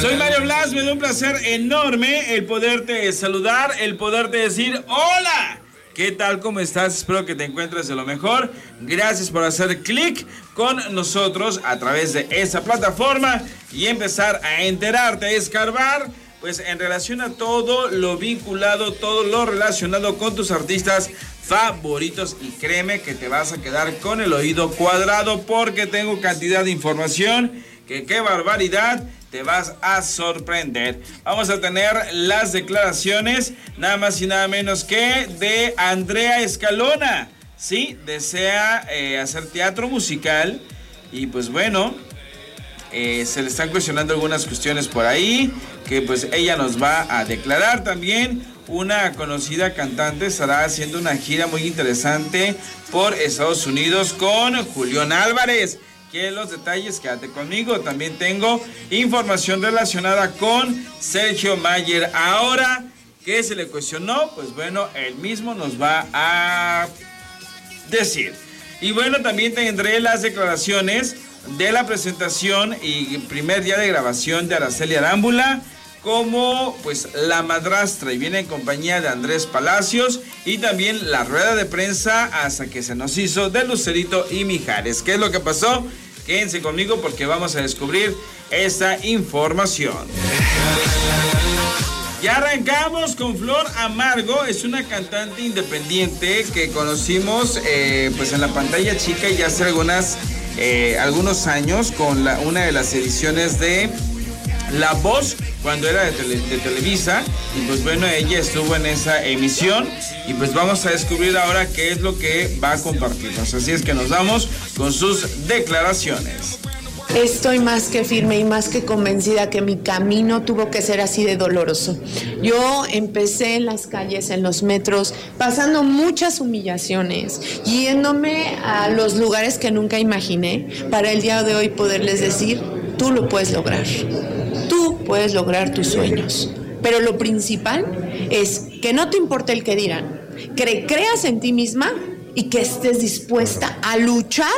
Soy Mario Blas, me da un placer enorme el poderte saludar, el poderte decir hola. ¿Qué tal? ¿Cómo estás? Espero que te encuentres de lo mejor. Gracias por hacer clic con nosotros a través de esa plataforma y empezar a enterarte, a escarbar, pues en relación a todo lo vinculado, todo lo relacionado con tus artistas favoritos y créeme que te vas a quedar con el oído cuadrado porque tengo cantidad de información que qué barbaridad te vas a sorprender. Vamos a tener las declaraciones, nada más y nada menos que de Andrea Escalona. Sí, desea eh, hacer teatro musical y pues bueno, eh, se le están cuestionando algunas cuestiones por ahí que pues ella nos va a declarar también. Una conocida cantante estará haciendo una gira muy interesante por Estados Unidos con Julián Álvarez que los detalles, quédate conmigo. También tengo información relacionada con Sergio Mayer. Ahora, ¿qué se le cuestionó? Pues bueno, él mismo nos va a decir. Y bueno, también tendré las declaraciones de la presentación y primer día de grabación de Araceli Arámbula como pues la madrastra y viene en compañía de Andrés Palacios y también la rueda de prensa hasta que se nos hizo de Lucerito y Mijares. ¿Qué es lo que pasó? Quédense conmigo porque vamos a descubrir esta información. Ya arrancamos con Flor Amargo, es una cantante independiente que conocimos eh, pues en la pantalla chica ya hace eh, algunos años con la, una de las ediciones de La Voz cuando era de, Televisa. Y pues bueno ella estuvo en esa emisión. Y pues vamos a descubrir ahora qué es lo que va a compartirnos. Así es que nos vamos con sus declaraciones. Estoy más que firme y más que convencida que mi camino tuvo que ser así de doloroso. Yo empecé en las calles, en los metros, pasando muchas humillaciones, yéndome a los lugares que nunca imaginé para el día de hoy poderles decir, tú lo puedes lograr, tú puedes lograr tus sueños. Pero lo principal es que no te importe el que dirán, que creas en ti misma y que estés dispuesta a luchar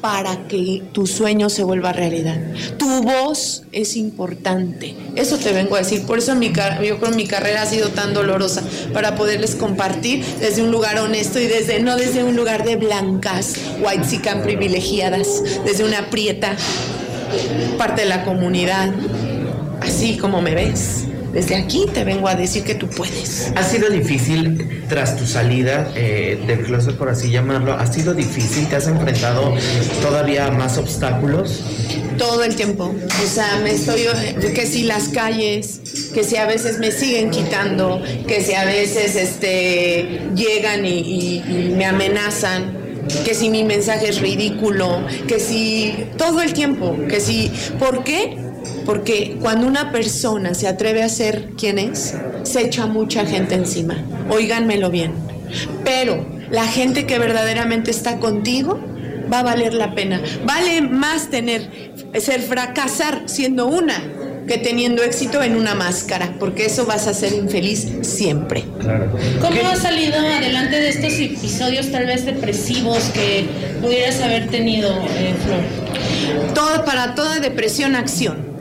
para que tu sueño se vuelva realidad. Tu voz es importante. Eso te vengo a decir. Por eso mi, yo creo mi carrera ha sido tan dolorosa, para poderles compartir desde un lugar honesto y desde no desde un lugar de blancas, white privilegiadas, desde una prieta, parte de la comunidad, así como me ves. Desde aquí te vengo a decir que tú puedes. ¿Ha sido difícil tras tu salida eh, del closet, por así llamarlo? ¿Ha sido difícil? ¿Te has enfrentado todavía más obstáculos? Todo el tiempo. O sea, me estoy. que si las calles, que si a veces me siguen quitando, que si a veces este, llegan y, y me amenazan que si mi mensaje es ridículo, que si todo el tiempo, que si, ¿por qué? Porque cuando una persona se atreve a ser quien es, se echa mucha gente encima. Óiganmelo bien. Pero la gente que verdaderamente está contigo va a valer la pena. Vale más tener, ser fracasar siendo una que teniendo éxito en una máscara, porque eso vas a ser infeliz siempre. ¿Cómo has salido adelante de estos episodios tal vez depresivos que pudieras haber tenido, eh, Flor? Todo, para toda depresión, acción.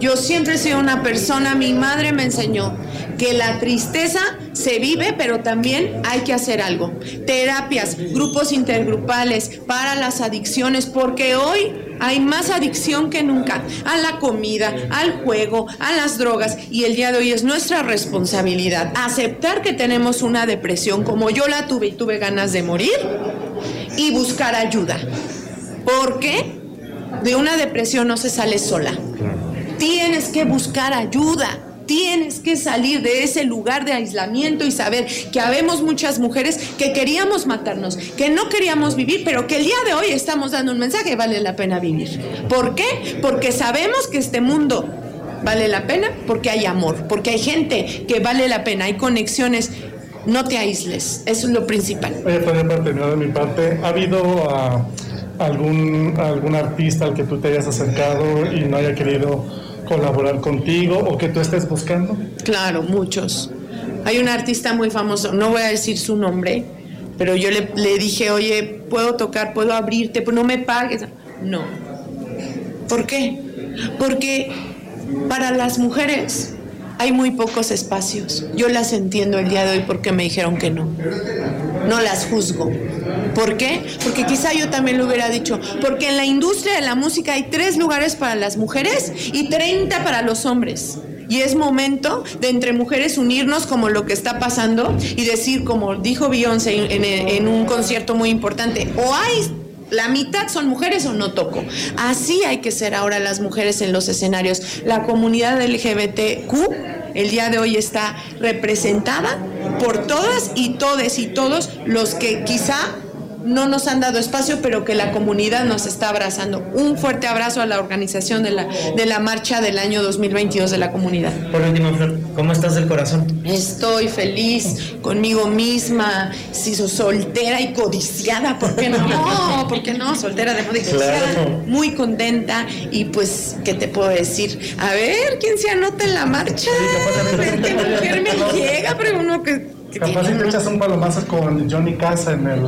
Yo siempre he sido una persona, mi madre me enseñó que la tristeza se vive, pero también hay que hacer algo. Terapias, grupos intergrupales para las adicciones, porque hoy hay más adicción que nunca a la comida, al juego, a las drogas y el día de hoy es nuestra responsabilidad aceptar que tenemos una depresión como yo la tuve y tuve ganas de morir y buscar ayuda. Porque de una depresión no se sale sola. Tienes que buscar ayuda. Tienes que salir de ese lugar de aislamiento y saber que habemos muchas mujeres que queríamos matarnos, que no queríamos vivir, pero que el día de hoy estamos dando un mensaje, vale la pena vivir. ¿Por qué? Porque sabemos que este mundo vale la pena, porque hay amor, porque hay gente que vale la pena, hay conexiones. No te aísles, eso es lo principal. Oye, para terminar de mi parte, ¿ha habido ah, algún, algún artista al que tú te hayas acercado y no haya querido colaborar contigo o que tú estés buscando? Claro, muchos. Hay un artista muy famoso, no voy a decir su nombre, pero yo le, dije, oye, puedo tocar, puedo abrirte, pero no me pagues. No. ¿Por qué? Porque para las mujeres hay muy pocos espacios. Yo las entiendo el día de hoy porque me dijeron que no. No las juzgo. ¿Por qué? Porque quizá yo también lo hubiera dicho. Porque en la industria de la música hay tres lugares para las mujeres y 30 para los hombres. Y es momento de entre mujeres unirnos como lo que está pasando y decir, como dijo Beyoncé en, un concierto muy importante, o hay la mitad son mujeres o no toco. Así hay que ser ahora las mujeres en los escenarios. La comunidad LGBTQ el día de hoy está representada por todas y todes y todos los que quizá no nos han dado espacio, pero que la comunidad nos está abrazando. Un fuerte abrazo a la organización de la, de la marcha del año 2022 de la comunidad. Por último, Flor, ¿cómo estás del corazón? Estoy feliz conmigo misma, si soy soltera y codiciada, ¿por qué no? ¿Por qué no? Soltera de moda y codiciada, muy contenta y pues, ¿qué te puedo decir? A ver, ¿quién se anota en la marcha? ¿Qué mujer me llega? Pero uno que Capaz si te echas un palomazo con Johnny Cash en el.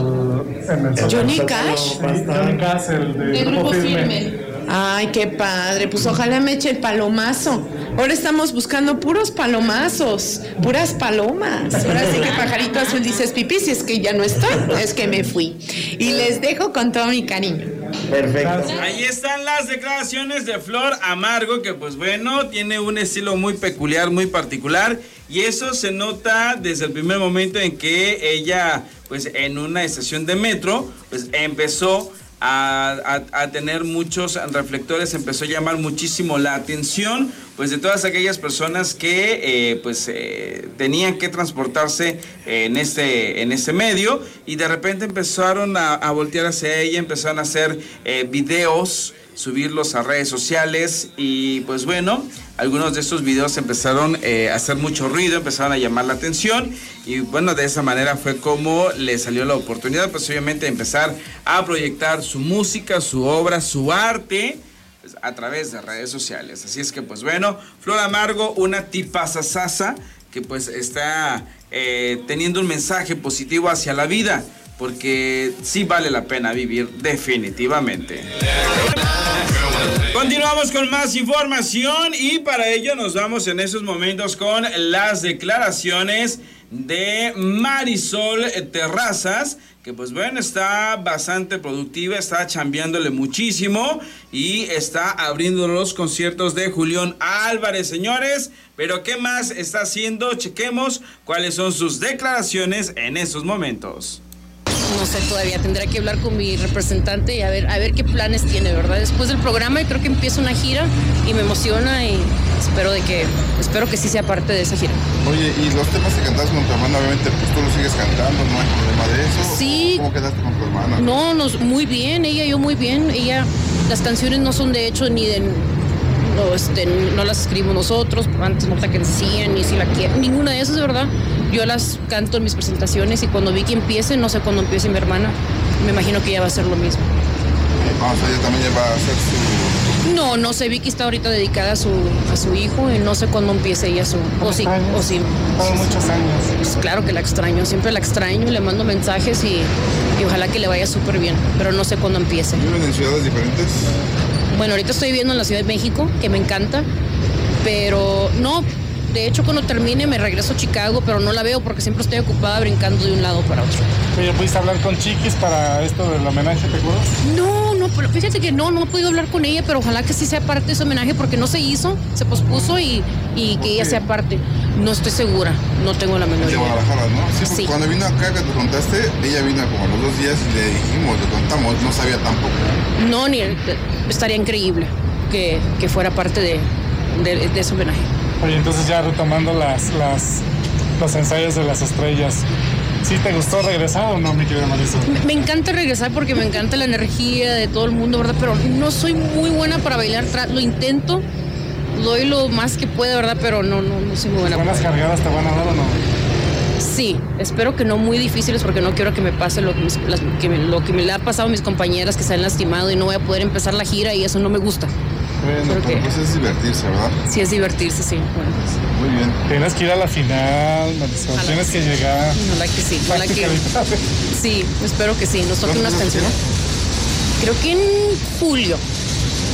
En el ¿Johnny Cash? Sí, Johnny Cash, el de, De Grupo grupo Firme. firme. Ay, qué padre. Pues ojalá me eche el palomazo. Ahora estamos buscando puros palomazos, puras palomas. Ahora sí que pajarito azul dices pipí, si es que ya no estoy, es que me fui. Y les dejo con todo mi cariño. Perfecto. Ahí están las declaraciones de Flor Amargo, que pues bueno, tiene un estilo muy peculiar, muy particular. Y eso se nota desde el primer momento en que ella, pues en una estación de metro, pues empezó a, a- a tener muchos reflectores, empezó a llamar muchísimo la atención, pues de todas aquellas personas que, eh, pues, eh, tenían que transportarse en este, en este medio y de repente empezaron a, a voltear hacia ella, empezaron a hacer eh, videos, subirlos a redes sociales y pues bueno, algunos de estos videos empezaron a hacer mucho ruido, empezaron a llamar la atención y bueno, de esa manera fue como le salió la oportunidad, pues obviamente de empezar a proyectar su música, su obra, su arte a través de redes sociales. Así es que pues bueno, Flor Amargo, una tipazazasa que pues está eh, teniendo un mensaje positivo hacia la vida. Porque sí vale la pena vivir definitivamente. Continuamos con más información y para ello nos vamos en estos momentos con las declaraciones de Marisol Terrazas, que pues bueno, está bastante productiva, está chambeándole muchísimo y está abriendo los conciertos de Julián Álvarez, señores. Pero ¿qué más está haciendo? Chequemos cuáles son sus declaraciones en estos momentos. No sé todavía, tendré que hablar con mi representante y a ver, a ver qué planes tiene, ¿verdad? Después del programa y creo que empieza una gira y me emociona y espero de que, espero que sí sea parte de esa gira. Oye, y los temas que cantas con tu hermana, obviamente, pues tú los sigues cantando, no hay problema de eso. Sí. ¿Cómo quedaste con tu hermana? No, nos, muy bien, ella y yo muy bien. Ella, las canciones no son de hecho ni de, no, este, no las escribimos nosotros, antes no la que decían, ni si la quieren, ninguna de esas, verdad. Yo las canto en mis presentaciones y cuando vi que empiece, no sé cuándo empiece mi hermana, me imagino que ella va a hacer lo mismo. Vamos, ella también va a hacer su... No, no sé, Vicky está ahorita dedicada a su, a su hijo y no sé cuándo empiece ella su... O sí, o sí. Muchos años. Pues claro que la extraño, siempre la extraño, le mando mensajes y, y ojalá que le vaya súper bien, pero no sé cuándo empiece. ¿Viven en ciudades diferentes? Bueno, ahorita estoy viviendo en la Ciudad de México, que me encanta, pero no, de hecho cuando termine me regreso a Chicago, pero no la veo porque siempre estoy ocupada brincando de un lado para otro. Oye, ¿pudiste hablar con Chiquis para esto del homenaje, te acuerdas? No, no, pero fíjate que no, no he podido hablar con ella, pero ojalá que sí sea parte de ese homenaje porque no se hizo, se pospuso y, y que ella sea parte. No estoy segura, no tengo la menor De idea. Guadalajara, ¿no? Sí, Sí. cuando vino acá que te contaste, ella vino como a los dos días y le dijimos, le contamos, no sabía tampoco. No, ni estaría increíble que, que fuera parte de, de- de ese homenaje. Oye, entonces ya retomando las, las, los ensayos de las estrellas. ¿Sí te gustó regresar o no, mi querida Marisol? Me, me encanta regresar porque me encanta la energía de todo el mundo, ¿verdad? Pero no soy muy buena para bailar. Lo intento, doy lo más que pueda, ¿verdad? Pero no, no, no soy muy buena. ¿Buenas para cargadas te van a dar o no? Sí, espero que no muy difíciles porque no quiero que me pase lo que, mis- las- que me, lo que me le ha pasado a mis compañeras que se han lastimado y no voy a poder empezar la gira y eso no me gusta. Bueno, ¿Por pero qué? pues es divertirse, ¿verdad? Sí es divertirse, sí. Bueno, pues, Muy bien. Tienes que ir a la final, Marisol. Tienes que que llegar. ojalá que sí, ojalá que prácticamente. sí, espero que sí. Nos toque ¿Cuándo unas es la canciones. Creo que en julio.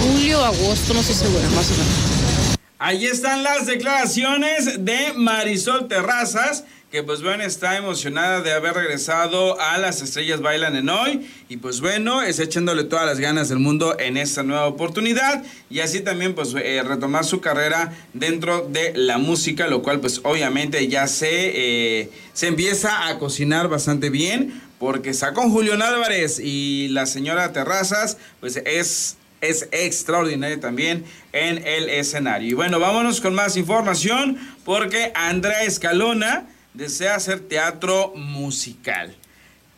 julio, agosto, no sé segura, más o menos. Ahí están las declaraciones de Marisol Terrazas, que pues bueno, está emocionada de haber regresado a Las Estrellas Bailan en Hoy. Y pues bueno, es echándole todas las ganas del mundo en esta nueva oportunidad. Y así también pues eh, retomar su carrera dentro de la música, lo cual pues obviamente ya se, eh, se empieza a cocinar bastante bien. Porque está con Julián Álvarez y la señora Terrazas, pues es es extraordinario también en el escenario. Y bueno, vámonos con más información porque Andrea Escalona desea hacer teatro musical.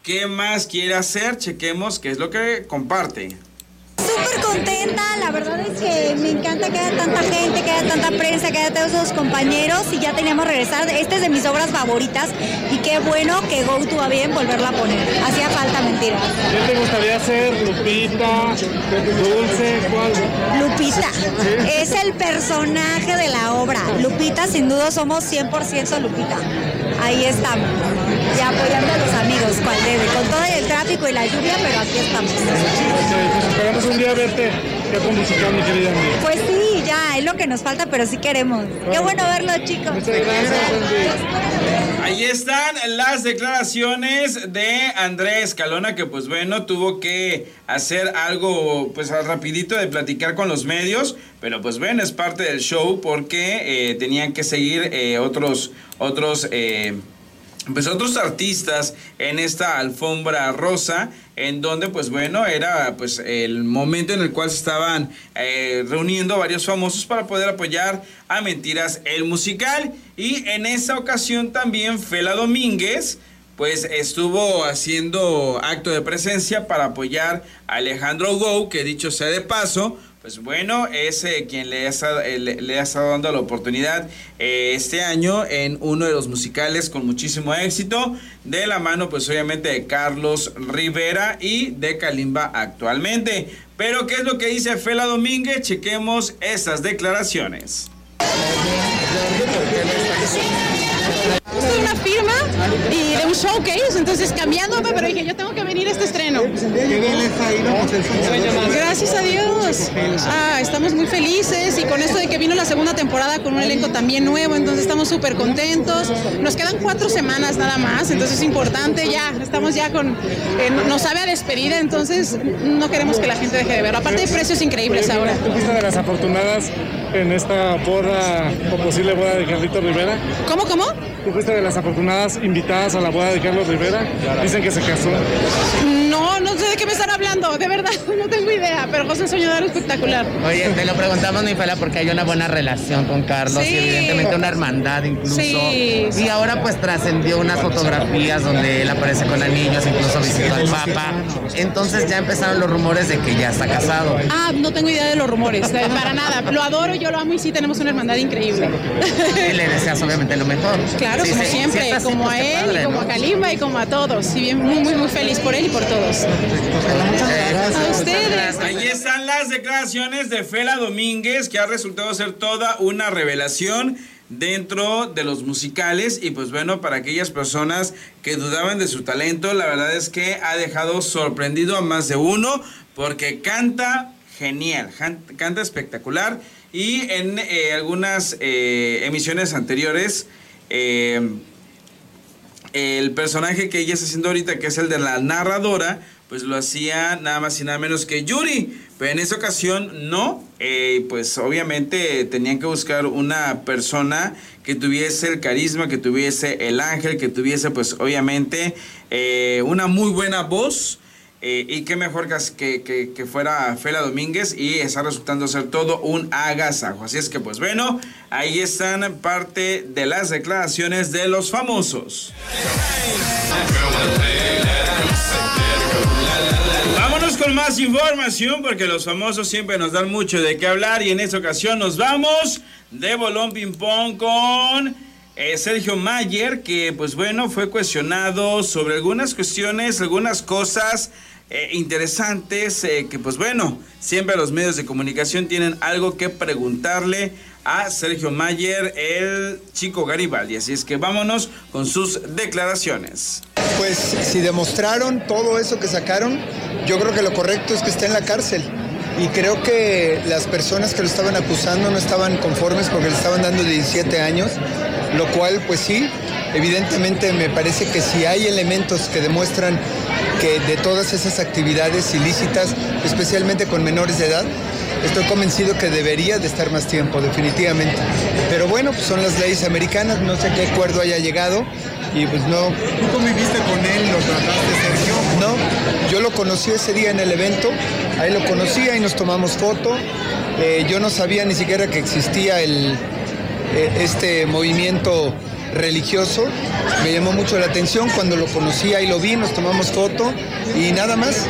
¿Qué más quiere hacer? Chequemos qué es lo que comparte súper contenta, la verdad es que me encanta que haya tanta gente, que haya tanta prensa, que haya todos esos compañeros y ya teníamos regresar. Esta es de mis obras favoritas y qué bueno que Go va bien volverla a poner. Hacía falta mentira. ¿Qué te gustaría hacer? Lupita, Dulce, ¿cuál? Lupita. Es el personaje de la obra. Lupita, sin duda, somos 100% Lupita. Ahí estamos. Y apoyando a los amigos, cual debe, con todo el tráfico y la lluvia, pero aquí estamos. esperamos un día verte con musical, mi querida Pues sí, ya, es lo que nos falta, pero sí queremos. Qué bueno verlo, chicos. Muchas gracias, Ahí están las declaraciones de Andrés Calona, que pues bueno, tuvo que hacer algo pues rapidito de platicar con los medios, pero pues bueno, es parte del show porque eh, tenían que seguir eh, otros, otros... Eh, pues otros artistas en esta alfombra rosa en donde pues bueno era pues el momento en el cual se estaban eh, reuniendo varios famosos para poder apoyar a Mentiras el musical. Y en esa ocasión también Fela Domínguez pues estuvo haciendo acto de presencia para apoyar a Alejandro Gou que dicho sea de paso pues bueno, es quien le ha, eh, le, ha, estado dando la oportunidad eh, este año en uno de los musicales con muchísimo éxito, de la mano pues obviamente de Carlos Rivera y de Kalimba actualmente. Pero ¿qué es lo que dice Fela Domínguez? Chequemos esas declaraciones. Es una firma y showcase, entonces cambiándome, pero dije, yo tengo que venir a este estreno. Gracias a Dios. Ah, estamos muy felices y con esto de que vino la segunda temporada con un elenco también nuevo, entonces estamos súper contentos. Nos quedan cuatro semanas nada más, entonces es importante ya, estamos ya con, eh, nos sabe a despedida, entonces no queremos que la gente deje de verlo. Aparte de precios increíbles ahora. ¿Tú fuiste de las afortunadas en esta boda o posible boda de Carlito Rivera? ¿Cómo, cómo? ¿Tú fuiste de las afortunadas invitadas a la boda de Carlos Rivera? Dicen que se casó. No, no sé de qué me están hablando, de verdad, no tengo idea, pero José Soñador espectacular. Oye, te lo preguntamos, mi Fela, porque hay una buena relación con Carlos y evidentemente una hermandad incluso. Sí, y ahora pues trascendió unas fotografías donde él aparece con anillos, incluso visitó al Papa. Entonces ya empezaron los rumores de que ya está casado. Ah, no tengo idea de los rumores, para nada. Lo adoro, yo lo amo y sí tenemos una hermandad increíble. Y le deseas obviamente lo mejor. Claro, como siempre, como a él, como a Kalimba y como a todos. Y bien, muy, muy, muy feliz por él y por todos. A ustedes. Ahí están las declaraciones de Fela Domínguez, que ha resultado ser toda una revelación dentro de los musicales y pues bueno, para aquellas personas que dudaban de su talento, la verdad es que ha dejado sorprendido a más de uno porque canta genial, canta espectacular y en eh, algunas eh, emisiones anteriores eh, el personaje que ella está haciendo ahorita, que es el de la narradora, pues lo hacía nada más y nada menos que Yuri. Pero en esa ocasión no, eh, pues obviamente tenían que buscar una persona que tuviese el carisma, que tuviese el ángel, que tuviese pues obviamente eh, una muy buena voz. Eh, y qué mejor que, que, fuera Fela Domínguez y está resultando ser todo un agasajo. Así es que pues bueno, ahí están parte de las declaraciones de los famosos. Vámonos con más información porque los famosos siempre nos dan mucho de qué hablar y en esta ocasión nos vamos de bolón ping con eh, Sergio Mayer que pues bueno fue cuestionado sobre algunas cuestiones, algunas cosas eh, interesantes eh, que pues bueno, siempre los medios de comunicación tienen algo que preguntarle a Sergio Mayer, el chico Garibaldi. Así es que vámonos con sus declaraciones. Pues si demostraron todo eso que sacaron, yo creo que lo correcto es que esté en la cárcel. y creo que las personas que lo estaban acusando no estaban conformes porque le estaban dando 17 años, lo cual pues sí, evidentemente me parece que si hay elementos que demuestran que de todas esas actividades ilícitas, especialmente con menores de edad, estoy convencido que debería de estar más tiempo, definitivamente. Pero bueno, pues son las leyes americanas, no sé qué acuerdo haya llegado y pues no. ¿Tú conviviste con él, lo trataste, Sergio? No, yo lo conocí ese día en el evento, ahí lo conocía y nos tomamos foto. Eh, yo no sabía ni siquiera que existía el, este movimiento religioso. Me llamó mucho la atención cuando lo conocí, ahí lo vi, nos tomamos foto y nada más.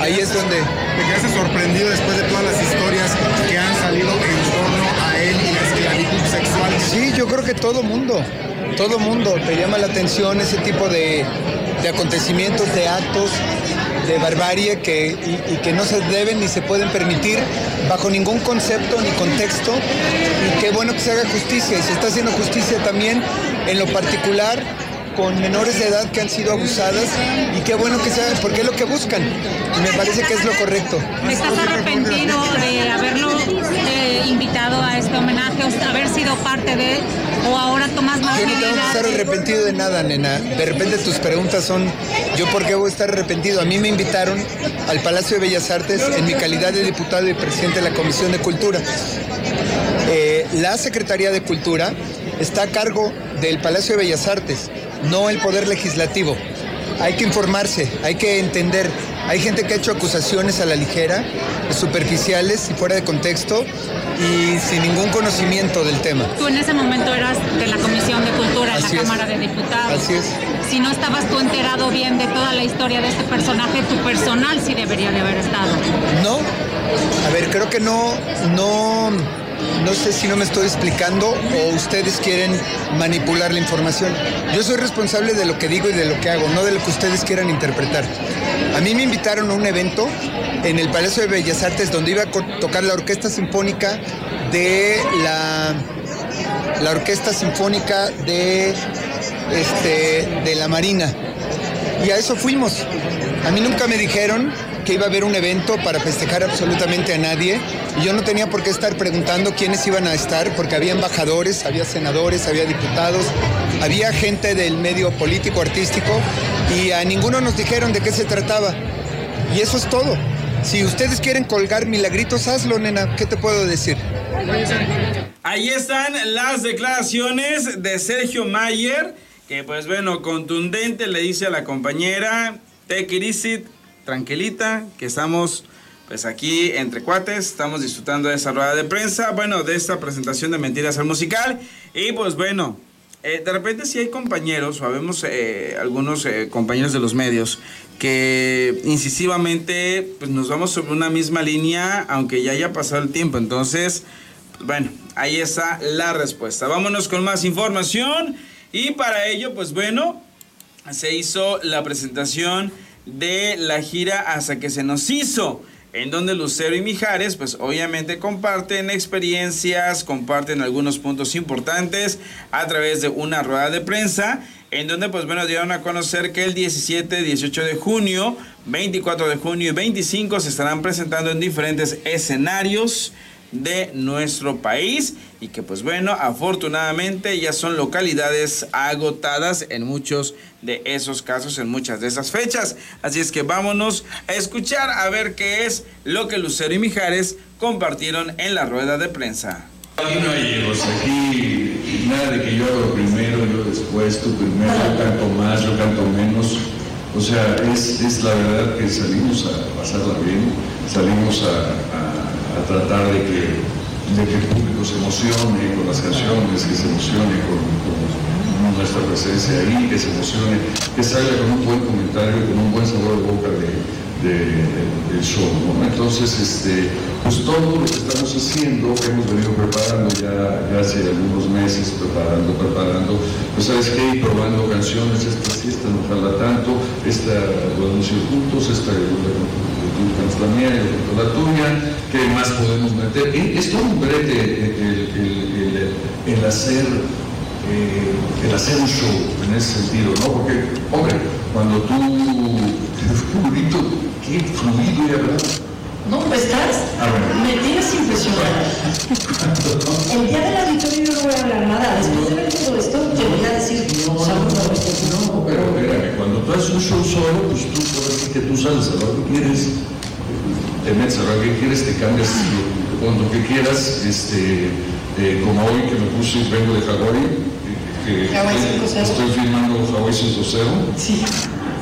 Ahí es donde... ¿Te quedaste sorprendido después de todas las historias que han salido en torno a él y la esclavitud sexual? Sí, yo creo que todo mundo, todo mundo te llama la atención ese tipo de, de acontecimientos, de actos de barbarie que, y, y, que no se deben ni se pueden permitir bajo ningún concepto ni contexto. Y qué bueno que se haga justicia y se está haciendo justicia también en lo particular con menores de edad que han sido abusadas y qué bueno que se haga, porque es lo que buscan y me parece que es lo correcto. ¿Estás arrepentido de haberlo eh, invitado a este homenaje, o haber sido parte de o ahora Yo no tengo que estar arrepentido de nada, nena. De repente tus preguntas son, ¿yo por qué voy a estar arrepentido? A mí me invitaron al Palacio de Bellas Artes en mi calidad de diputado y presidente de la Comisión de Cultura. Eh, la Secretaría de Cultura está a cargo del Palacio de Bellas Artes, no el Poder Legislativo. Hay que informarse, hay que entender. Hay gente que ha hecho acusaciones a la ligera, superficiales y fuera de contexto y sin ningún conocimiento del tema. Tú en ese momento eras de la Comisión de Cultura en Así la es. Cámara de Diputados. Así es. Si no estabas tú enterado bien de toda la historia de este personaje, tu personal sí debería de haber estado. No, a ver, creo que no, no, no sé si no me estoy explicando o ustedes quieren manipular la información. Yo soy responsable de lo que digo y de lo que hago, no de lo que ustedes quieran interpretar. A mí me invitaron a un evento en el Palacio de Bellas Artes donde iba a tocar la Orquesta Sinfónica de la Orquesta Sinfónica de, este, de la Marina. Y a eso fuimos. A mí nunca me dijeron que iba a haber un evento para festejar absolutamente a nadie. Y yo no tenía por qué estar preguntando quiénes iban a estar, porque había embajadores, había senadores, había diputados, había gente del medio político, artístico, y a ninguno nos dijeron de qué se trataba. Y eso es todo. Si ustedes quieren colgar milagritos, hazlo, nena. ¿Qué te puedo decir? Ahí están las declaraciones de Sergio Mayer, que pues bueno, contundente le dice a la compañera, take it easy, tranquilita, que estamos pues aquí entre cuates, estamos disfrutando de esa rueda de prensa, bueno, de esta presentación de Mentiras al Musical, y pues bueno, eh, de repente si hay compañeros, o eh, algunos eh, compañeros de los medios, que incisivamente pues nos vamos sobre una misma línea, aunque ya haya pasado el tiempo, entonces... Bueno, ahí está la respuesta. Vámonos con más información. Y para ello, pues bueno, se hizo la presentación de la gira hasta que se nos hizo. En donde Lucero y Mijares, pues obviamente comparten experiencias, comparten algunos puntos importantes a través de una rueda de prensa. En donde, pues bueno, dieron a conocer que el 17, 18 de junio, 24 de junio y 25 se estarán presentando en diferentes escenarios de nuestro país y que pues bueno, afortunadamente ya son localidades agotadas en muchos de esos casos, en muchas de esas fechas. Así es que vámonos a escuchar a ver qué es lo que Lucero y Mijares compartieron en la rueda de prensa. Aquí no aquí nada de que yo primero, yo después, primero, yo canto más, yo canto menos. O sea, es, la verdad que salimos a pasarla bien, salimos a- a tratar de que, de que el público se emocione con las canciones, que se emocione con, nuestra presencia ahí, que se emocione, que salga con un buen comentario, con un buen sabor de boca de, de- del show. Entonces, este, pues todo lo que estamos haciendo, que hemos venido preparando ya, hace algunos meses, preparando, preparando, pues sabes qué, probando canciones, esta sí, esta no jala tanto, esta lo anuncio juntos, esta cantas la mía, la tuya, ¿qué más podemos meter? Es todo un brete el hacer eh, el hacer un show en ese sentido, ¿no? Porque, hombre, cuando tú, qué bonito, qué fluido y hablado, No, pues estás. Me tienes impresionada. El día del auditorio yo no voy a hablar nada. Después de ver todo esto, te voy a decir, no, no, no, pero espérame, cuando tú haces un show solo, pues tú, que tú sales a lo que quieres, te metes a lo que quieres, te cambias cuando que quieras, este, eh, como hoy que me puse, vengo de Hawái, que, que estoy filmando Hawái 5.0. Sí,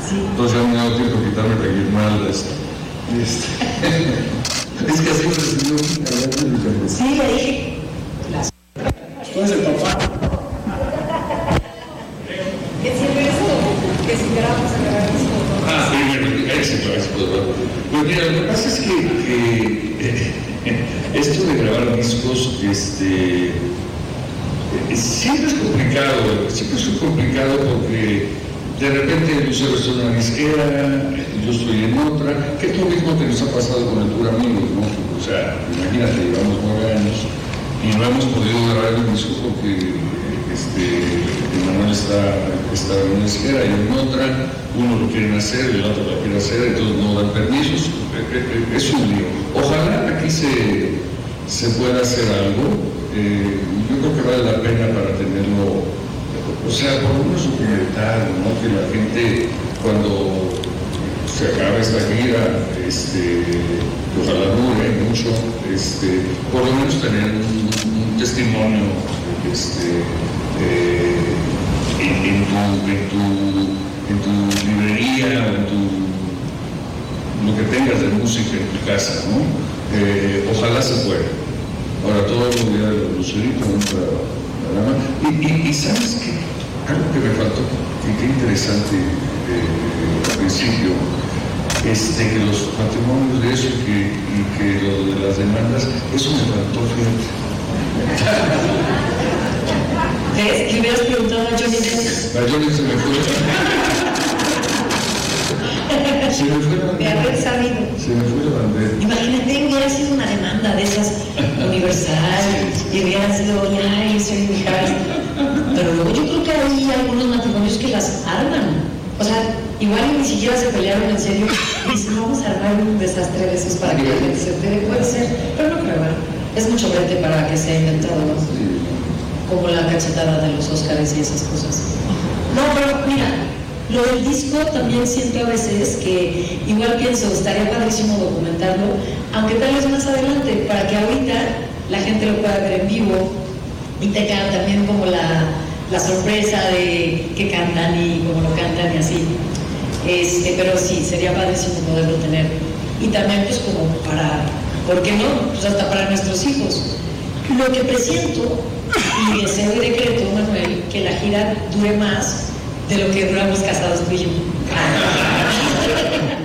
sí. Entonces ya me ha dado tiempo de quitarme la guirnalda. Este, es que así recibió un Sí, le dije. Tú eres el papá. ¿Qué sirve eso? Que si grabar Ah, sí, bueno, éxito, éxito. Pues mira, lo que pasa es que, que esto de grabar discos, este, siempre es complicado, siempre es complicado porque de repente Lucero está en una disquera, yo estoy en otra, que es lo mismo que nos ha pasado con el Tour Amigos, ¿no? O sea, imagínate, llevamos nueve años y no hemos podido grabar el disco porque este, Manuel está, está en una disquera y en otra, uno lo quieren hacer, el otro lo quiere hacer, entonces no dan permisos, es un lío. Ojalá aquí se, se pueda hacer algo, eh, yo creo que vale la pena para tenerlo o sea, por un documental, ¿no? Que la gente cuando se acaba esta gira, este, ojalá dure mucho, este, por lo menos tener un, testimonio este, eh, en, tu, en, tu, librería o en tu, lo que tengas de música en tu casa, ¿no? Eh, ojalá se pueda. Ahora todo día de los luceritos, y, y sabes qué? Algo que me faltó, y qué interesante eh, al principio, este, que los matrimonios de eso que, y que lo de las demandas, eso me faltó, fíjate. ¿Qué hubieras preguntado a Johnny A Johnny se me fue. Se me fue la De haber sabido. Se me fue la bandera. Imagínate, hubiera sido una demanda de esas universal y hubiera sido, ay, soy mi pero luego yo creo que hay algunos matrimonios que las arman. O sea, igual ni siquiera se pelearon en serio dicen, vamos a armar un desastre de esos para que la gente se entere. Puede ser, pero no creo. Es mucho brete para que sea inventado, ¿no? Como la cachetada de los Óscares y esas cosas. No, pero mira, lo del disco también siento a veces que igual pienso, estaría padrísimo documentarlo, aunque tal vez más adelante, para que ahorita la gente lo pueda ver en vivo y tenga también como la la sorpresa de que cantan y cómo lo cantan y así. Este, pero sí, sería padrísimo poderlo tener. Y también pues como para, ¿por qué no? Pues hasta para nuestros hijos. Lo que presiento y deseo y decreto, Manuel, que la gira dure más de lo que duramos casados tú y yo.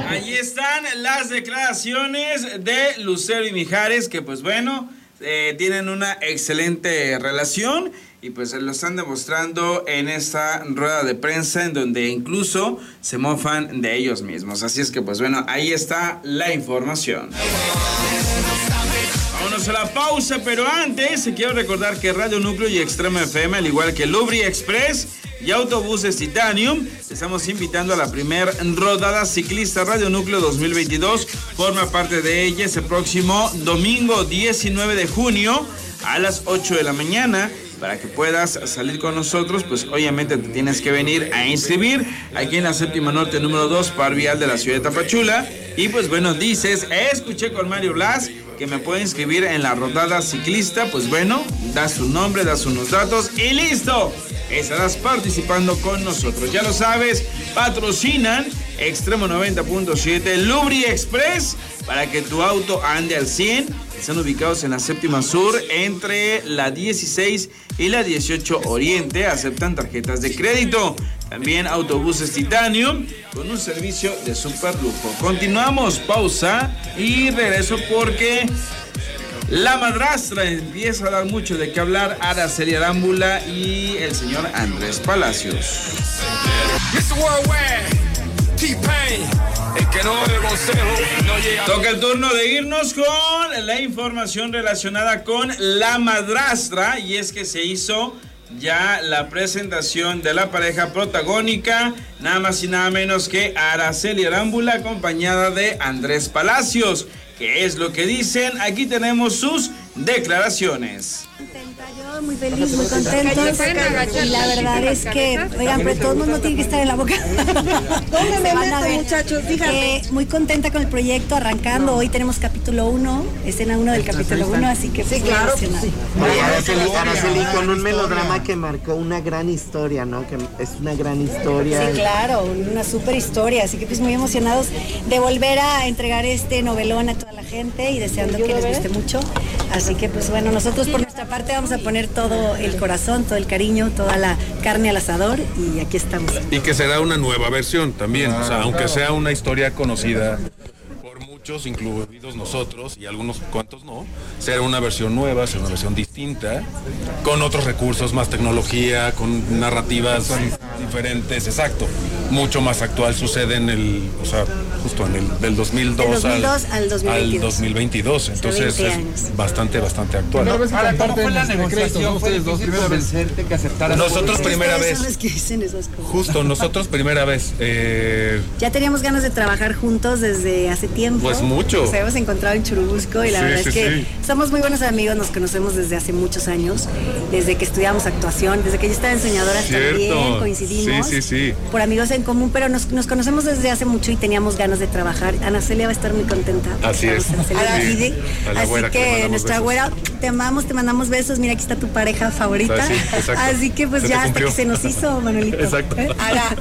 Allí están las declaraciones de Lucero y Mijares, que pues bueno, eh, tienen una excelente relación y pues lo están demostrando en esta rueda de prensa en donde incluso se mofan de ellos mismos. Así es que pues bueno, ahí está la información. Vámonos a la pausa, pero antes quiero recordar que Radio Núcleo y Extrema FM, al igual que Lubri Express y Autobuses Titanium, estamos invitando a la primer rodada ciclista Radio Núcleo 2022. Forma parte de ella ese próximo domingo 19 de junio a las 8 de la mañana para que puedas salir con nosotros, pues obviamente te tienes que venir a inscribir aquí en la séptima norte número 2, par vial de la ciudad de Tapachula. Y pues bueno, dices, escuché con Mario Blas que me puede inscribir en la rodada ciclista, pues bueno, das su nombre, das unos datos y listo. Estarás participando con nosotros. Ya lo sabes, patrocinan Extremo 90.7, Lubri Express, para que tu auto ande al 100. Están ubicados en la séptima sur, entre la 16 y la 18 Oriente. Aceptan tarjetas de crédito. También autobuses Titanium con un servicio de super lujo. Continuamos, pausa y regreso porque la madrastra empieza a dar mucho de qué hablar. Araceli Arámbula y el señor Andrés Palacios. Toca el turno de irnos con la información relacionada con la madrastra y es que se hizo ya la presentación de la pareja protagónica, nada más y nada menos que Araceli Arámbula acompañada de Andrés Palacios ¿Qué es lo que dicen? Aquí tenemos sus declaraciones. Yo muy feliz, muy contenta. Y la verdad es que, oigan, pero todo el mundo tiene que estar en la boca. ¿Dónde me meto, muchachos? Fíjate. muy contenta con el proyecto, arrancando. Hoy tenemos capítulo 1, escena 1 del capítulo 1, así que Sí, claro. Araceli, con un melodrama que marcó una gran historia, ¿no? Que es una gran historia. Sí, claro, una super historia, así que pues muy emocionados de volver a entregar este novelón a toda la gente y deseando que les guste mucho. Así que pues bueno, nosotros por nuestra parte vamos a poner todo el corazón, todo el cariño, toda la carne al asador y aquí estamos. Y que será una nueva versión también, o sea, aunque sea una historia conocida muchos, incluidos nosotros y algunos cuantos no, será una versión nueva, será una versión distinta, con otros recursos, más tecnología, con narrativas diferentes, exacto, mucho más actual sucede en el, o sea, justo en el del 2002, Del 2002 al 2022. 2022, entonces 20 es años. bastante, bastante actual. Ahora, ¿cómo fue la negociación? ¿Fue ustedes dos difícil primera vez. convencerte que aceptaras? Nosotros primera vez, son los que dicen esas cosas. justo, nosotros primera vez, eh, Ya teníamos ganas de trabajar juntos desde hace tiempo. Pues mucho. Nos hemos encontrado en Churubusco y la Sí, verdad sí, es que sí. somos muy buenos amigos, nos conocemos desde hace muchos años, desde que estudiamos actuación, desde que yo estaba enseñadora también, coincidimos. Sí, sí, sí. Por amigos en común, pero nos, nos conocemos desde hace mucho y teníamos ganas de trabajar. Ana Celia va a estar muy contenta. Así es. Así güera que nuestra besos. güera, te amamos, te mandamos besos. Mira, aquí está tu pareja favorita. Sí, exacto. Así que pues Se ya hasta que se nos hizo, Manuelito. Exacto. ¿Eh? Ahora,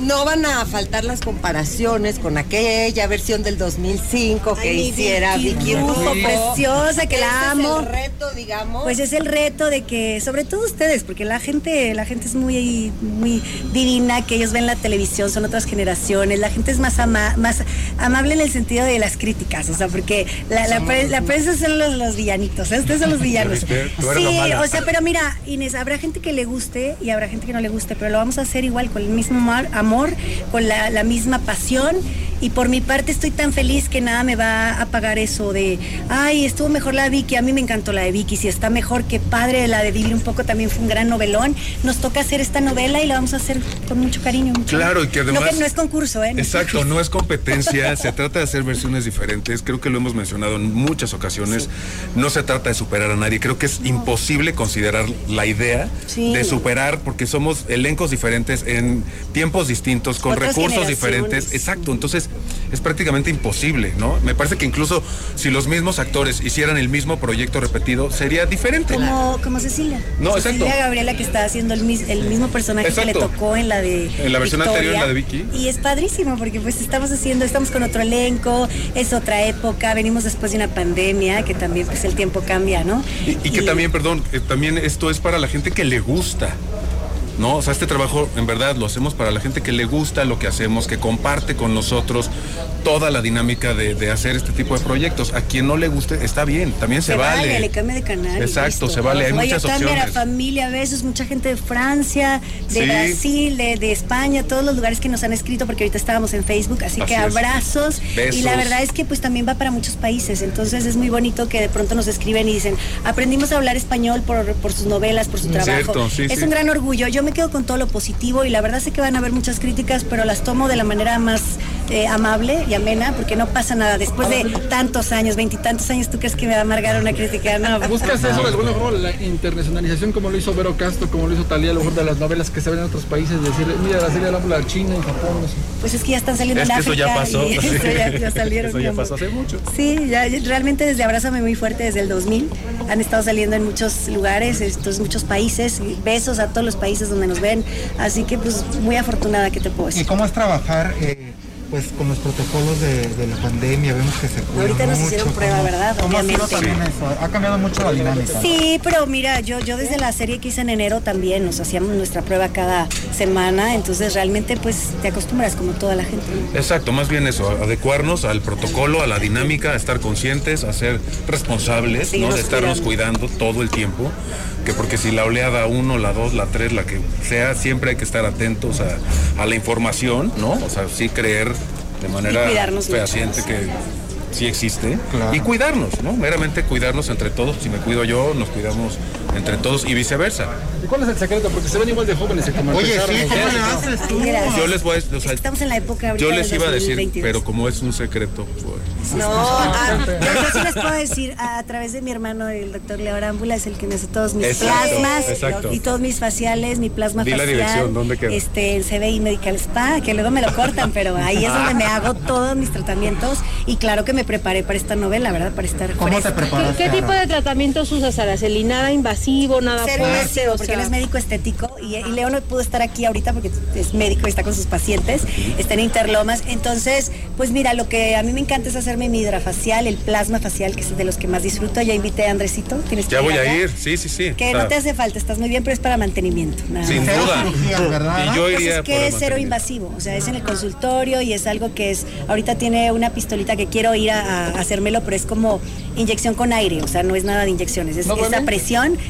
no van a faltar las comparaciones con aquella versión del 2005 que Ay, hiciera Vicky Vicky Rufo, preciosa, que la amo. Es el reto, digamos. Pues es el reto de que, sobre todo ustedes, porque la gente, la gente es muy, muy divina, que ellos ven la televisión, son otras generaciones, la gente es más, ama- más amable en el sentido de las críticas, o sea, porque la, la, pre- la prensa son los, los villanitos, ¿eh? ustedes son los villanos. Sí, o sea, pero mira, Inés, habrá gente que le guste y habrá gente que no le guste, pero lo vamos a hacer igual, con el mismo amor, amor, con la, la misma pasión. Y por mi parte estoy tan feliz que nada me va a apagar eso de, ay, estuvo mejor la de Vicky, a mí me encantó la de Vicky, si está mejor que padre, la de Vivir un poco también fue un gran novelón. Nos toca hacer esta novela y la vamos a hacer con mucho cariño. mucho Claro, y que además- No, que no es concurso, ¿eh? No Exacto, no es competencia, se trata de hacer versiones diferentes, creo que lo hemos mencionado en muchas ocasiones, no se trata de superar a nadie, creo que es imposible considerar la idea Sí. de superar porque somos elencos diferentes en tiempos distintos, con Otras recursos diferentes, exacto, entonces es prácticamente imposible, ¿no? Me parece que incluso si los mismos actores hicieran el mismo proyecto repetido, sería diferente. Como, como Cecilia. No, Cecilia exacto. Gabriela que está haciendo el, el mismo personaje que le tocó en la de En la versión Victoria. anterior, la de Vicky. Y es padrísimo porque pues estamos haciendo, estamos con otro elenco, es otra época, venimos después de una pandemia que también pues el tiempo cambia, ¿no? Y, y que también, perdón, eh, también esto es para la gente que le gusta. ¿No? O sea, este trabajo en verdad lo hacemos para la gente que le gusta lo que hacemos, que comparte con nosotros toda la dinámica de, de hacer este tipo de proyectos. A quien no le guste, está bien, también se, vale. le cambia de canal. Exacto, se vale, hay Oye, muchas cambia la opciones. familia, besos, mucha gente de Francia, de Sí. Brasil, de, de España, todos los lugares que nos han escrito, porque ahorita estábamos en Facebook, así, Así que abrazos. Besos. Y la verdad es que pues también va para muchos países, entonces es muy bonito que de pronto nos escriben y dicen, aprendimos a hablar español por, por sus novelas, por su Mm, trabajo. cierto, sí, es sí. un gran orgullo, yo me quedo con todo lo positivo y la verdad sé que van a haber muchas críticas, pero las tomo de la manera más eh, amable y amena, porque no pasa nada. Después de tantos años, veintitantos años, ¿tú crees que me va a amargar una crítica? No, pues, ¿Buscas eso de alguna forma, la internacionalización como lo hizo Vero Castro, como lo hizo Talía, a lo mejor de las novelas que se ven en otros países? Decir, mira, la serie habla China y Japón. no sé. Pues es que ya están saliendo Es en que eso África. ya pasó. y eso ya, ya salieron. Eso ya pasó hace mucho. Sí, ya, realmente desde Abrázame muy fuerte, desde el 2000. Han estado saliendo en muchos lugares, estos, muchos países. y Besos a todos los países donde nos ven. Así que pues muy afortunada que te puedo ¿Y decir. cómo es trabajar eh, pues con los protocolos de, de la pandemia? Vemos que se cuidan Ahorita nos mucho. hicieron prueba, ¿Cómo- ¿verdad? ¿Cómo ha sido Obviamente. también eso? Ha cambiado mucho la dinámica. Sí, pero mira, yo, yo desde la serie que hice en enero también nos hacíamos nuestra prueba cada semana, entonces realmente pues te acostumbras como toda la gente. ¿no? Exacto, más bien eso, adecuarnos al protocolo, a la dinámica, a estar conscientes, a ser responsables, ¿no? Seguirnos De estarnos cuidando todo el tiempo, que porque si la oleada 1, la 2, la 3, la que sea, siempre hay que estar atentos a, a la información, ¿no? O sea, sí creer de manera fehaciente que sí existe y cuidarnos, ¿no? Meramente cuidarnos entre todos, si me cuido yo, nos cuidamos entre todos y viceversa. ¿Y cuál es el secreto? Porque se ven igual de jóvenes. y como Oye, sí, ¿cómo ustedes, le ¿no? haces tú? Gracias. Yo les voy a, o sea, Estamos en la época ahorita yo les iba a decir, 2022. pero como es un secreto, pues, No, ah, yo, sí les puedo decir, a, través de mi hermano, el doctor Leo Arámbula, es el que me hace todos mis Exacto, plasmas exacto. y todos mis faciales, mi plasma Di la facial. dirección, ¿dónde queda? Este, en CBI Medical Spa, que luego me lo cortan, pero ahí es donde me hago todos mis tratamientos y claro que me preparé para esta novela, ¿verdad? Para estar ¿Cómo te fresca. preparas? ¿Qué tipo de tratamientos usas, Araceli? Nada invasivo, nada Cero fuerte, invasivo, o porque sea- él es médico estético y, y Leo no pudo estar aquí ahorita porque es médico y está con sus pacientes, está en Interlomas. Entonces, pues mira, lo que a mí me encanta es hacerme mi hidrafacial, el plasma facial, que es de los que más disfruto. Ya invité a Andresito, tienes que Ya voy a ir, sí, sí, sí. Que no te hace falta, estás muy bien, pero es para mantenimiento. nada Sin más. duda. Y yo Pues iría es que es cero invasivo, o sea, es en el consultorio y es algo que es, ahorita tiene una pistolita que quiero ir a, a hacérmelo, pero es como inyección con aire, o sea, no es nada de inyecciones, es ¿No esa presión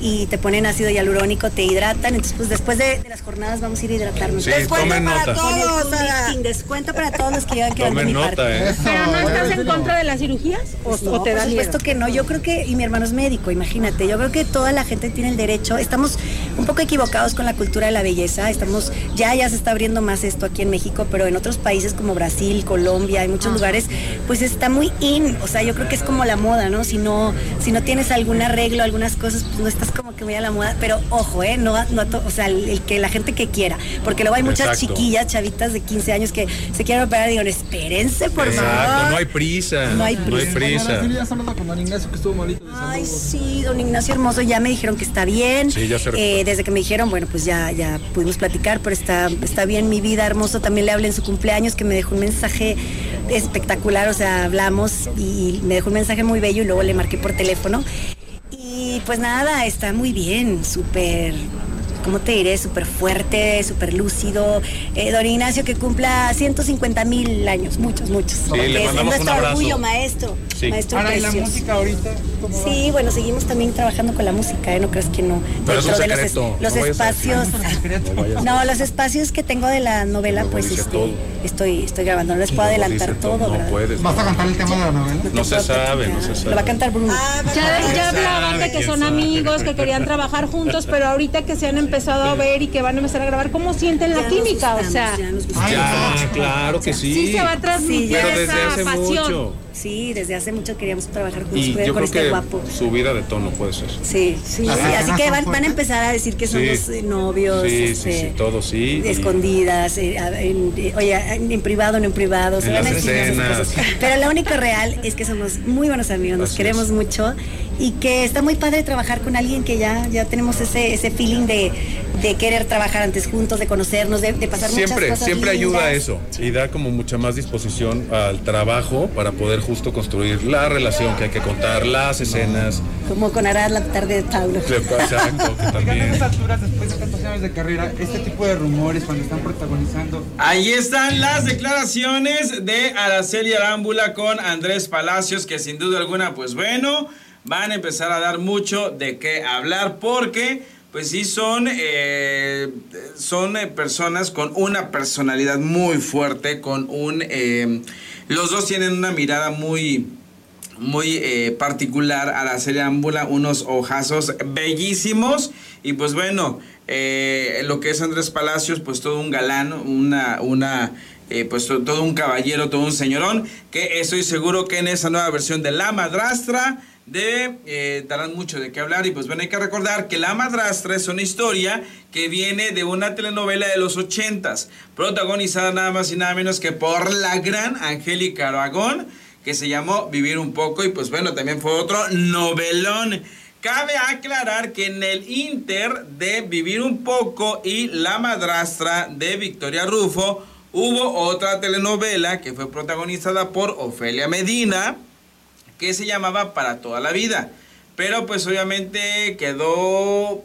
y te ponen ácido hialurónico, te hidratan, entonces pues después de, de las jornadas vamos a ir a hidratarnos. Sí, descuento tomen para nota. todos, sin descuento para todos los que llegan quedando Tomen mi nota, parte. ¿eh? ¿Pero no estás en contra de las cirugías o, no, o te da por supuesto miedo? que no. Yo creo que, y mi hermano es médico, imagínate. Yo creo que toda la gente tiene el derecho. Estamos un poco equivocados con la cultura de la belleza. Estamos, ya, ya se está abriendo más esto aquí en México, pero en otros países como Brasil, Colombia, en muchos lugares, pues está muy in. O sea, yo creo que es como la moda, ¿no? Si no, si no tienes algún arreglo, algunas cosas, pues no estás como que muy a la moda. Pero ojo, ¿eh? No, no o sea, el, el que la gente que quiera. Porque luego hay muchas Exacto. chiquillas, chavitas de 15 años que se quieren operar y digo, espérense, por Exacto, favor. no hay prisa. No hay No hay prisa. prisa. Ya has hablado con don Ignacio que estuvo malito de Ay, sí, don Ignacio Hermoso, ya me dijeron que está bien. Sí, ya se. Eh, desde que me dijeron, bueno, pues ya, ya pudimos platicar, pero está, está bien mi vida, hermoso. También le hablé en su cumpleaños que me dejó un mensaje espectacular, o sea, hablamos y me dejó un mensaje muy bello y luego le marqué por teléfono. Pues nada, está muy bien, súper, ¿cómo te diré? Súper fuerte, súper lúcido. Eh, don Ignacio que cumpla 150 mil años, muchos, muchos. Sí, le es un nuestro abrazo. orgullo, maestro. Sí. Maestro Ahora, ¿y la precioso. música ahorita? ¿Cómo va? Sí, bueno, seguimos también trabajando con la música, ¿eh? No crees que no. Pero es un Dentro de los, no espacios. No los espacios que tengo de la novela, pues este, todo. estoy, estoy grabando. No les puedo adelantar todo, No ¿verdad? puedes. ¿Vas a cantar el tema de la novela? No se sabe, no se Lo va a sabe. cantar Bruno. Ya, ya hablaban de que son sabe. amigos, que querían trabajar juntos, pero ahorita que se han empezado a ver y que van a empezar a grabar, ¿cómo sienten Ya la nos química? O sea, ya. Ya, claro que sí. sí se va a transmitir Pero desde esa hace pasión. mucho. Sí, desde hace mucho queríamos trabajar juntos Y con creo este que guapo. subida de tono puede ser. Sí, sí, sí, así que son van, van a empezar a decir que Sí. somos eh, novios, Sí, sí, este, sí, todo sí. y- escondidas, eh, a- en- eh, oye, en, en privado, no en privado, se En van a las decir esas escenas. cosas. Pero lo único real es que somos muy buenos amigos, nos Así queremos es. mucho y que está muy padre trabajar con alguien que ya, ya tenemos ese, ese feeling de, de querer trabajar antes juntos, de conocernos, de, de pasar muchas Siempre, cosas siempre ayuda lindas. eso y da como mucha más disposición al trabajo para poder justo construir la relación que hay que contar, las escenas. Como con Arad la tarde de Tauro. Exacto, que a también. estas alturas, después de tantos años de carrera, este tipo de rumores cuando están protagonizando, Ahí están las declaraciones de Araceli Arámbula con Andrés Palacios, que sin duda alguna, pues bueno, van a empezar a dar mucho de qué hablar porque, pues sí, son, eh, son eh, personas con una personalidad muy fuerte, con un... eh, los dos tienen una mirada muy muy particular a la serie Ámbula, unos ojazos bellísimos. Y pues bueno, lo que es Andrés Palacios, pues todo un galán, una, una pues to- todo un caballero, todo un señorón, que estoy seguro que en esa nueva versión de La Madrastra de, eh, darán mucho de qué hablar y pues bueno, hay que recordar que La Madrastra es una historia que viene de una telenovela de los ochentas, protagonizada nada más y nada menos que por la gran Angélica Aragón, que se llamó Vivir un poco y pues bueno, también fue otro novelón. Cabe aclarar que en el Inter de Vivir un poco y La madrastra de Victoria Rufo hubo otra telenovela que fue protagonizada por Ofelia Medina que se llamaba Para toda la vida. Pero pues obviamente quedó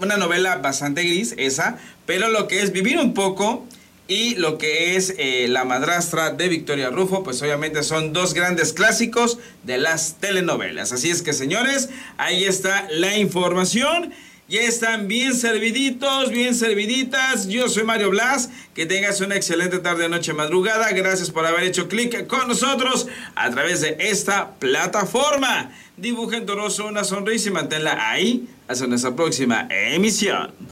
una novela bastante gris esa, pero lo que es Vivir un poco y lo que es eh, La madrastra de Victoria Rufo, pues obviamente son dos grandes clásicos de las telenovelas. Así es que señores, ahí está la información. Ya están bien serviditos, bien serviditas. Yo soy Mario Blas. Que tengas una excelente tarde, noche, madrugada. Gracias por haber hecho clic con nosotros a través de esta plataforma. Dibuja en tu una sonrisa y manténla ahí hasta nuestra próxima emisión.